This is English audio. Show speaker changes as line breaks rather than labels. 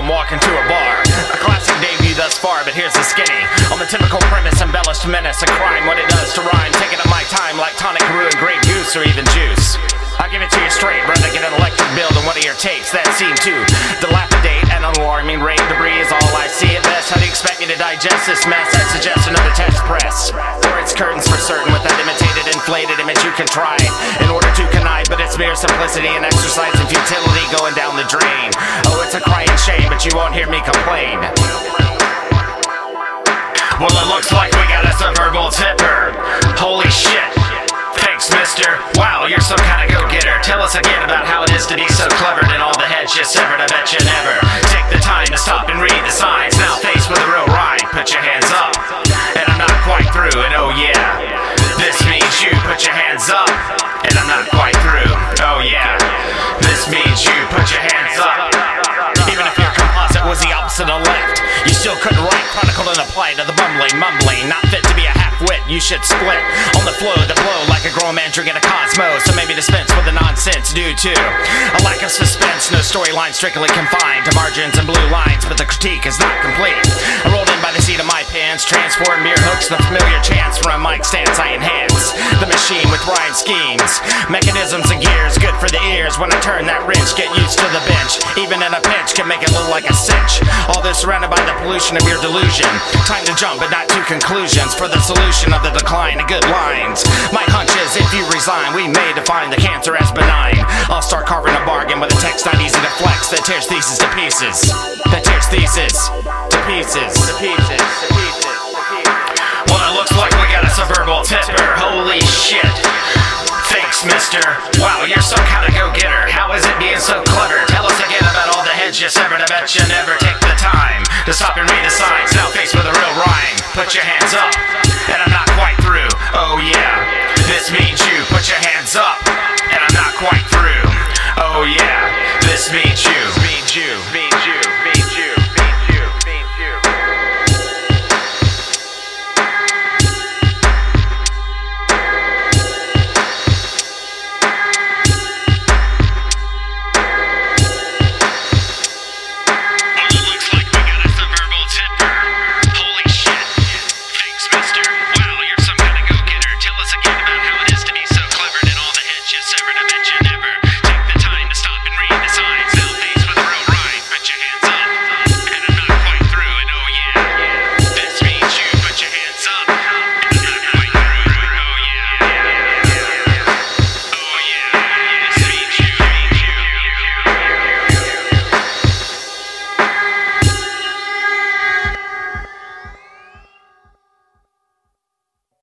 walk into a bar. A classic debut thus far, but here's the skinny. On the typical premise, embellished menace, a crime, what it does to rhyme. Taking up my time like tonic brew and grape juice or even juice. I'll give it to you straight, rather get an electric bill than one of your tapes. That seemed to dilapidate at an alarming rate. Debris is all I see at best. How do you expect me to digest this mess? I suggest another test press. Or its curtains for certain with that imitated, inflated image you can try in order to mere simplicity and exercise and futility going down the drain. Oh, it's a crying shame, but you won't hear me complain. Well, it looks like we got a verbal tipper. Holy shit. Thanks, mister. Wow, you're some kind of go getter. Tell us again about how it is to be so clever and all the heads you severed. I bet you never take the time to stop and read the signs. Now, face with a real rhyme, put your hands up. Was the left, you still couldn't write, chronicle, and apply to the bumbling, mumbling, not fit to be a half wit. You should split on the flow, the blow like a grown man drinking a Cosmo. So maybe dispense with the nonsense due to a lack of suspense. No storyline strictly confined to margins and blue lines, but the critique is not complete. I rolled in by the seat of my pants, transform mere hooks, the familiar chance from a mic stance. I enhance the machine with rhyme schemes, mechanisms and gears, good for the ears. When I turn that wrench, get used to the bench. Even in a pinch, can make it look like a cinch. All this surrounded by the pollution of your delusion. Time to jump, but not to conclusions. For the solution of the decline of good lines. My hunch is if you resign, we may define the cancer as benign. I'll start carving a bargain with a text not easy to flex that tears thesis to pieces. That tears thesis to pieces. To pieces. Well, it looks like we got a verbal tipper. Holy shit. Thanks, mister. Wow, you're some kind of go getter. How is it being so clever? Tell us again about all the heads you severed. I bet you never take the time to stop and read the signs. Now face with a real rhyme. Put your hands up. And I'm not quite through. Oh, yeah. This means you. Put your hands up. And I'm not quite through. Oh, yeah. This means you.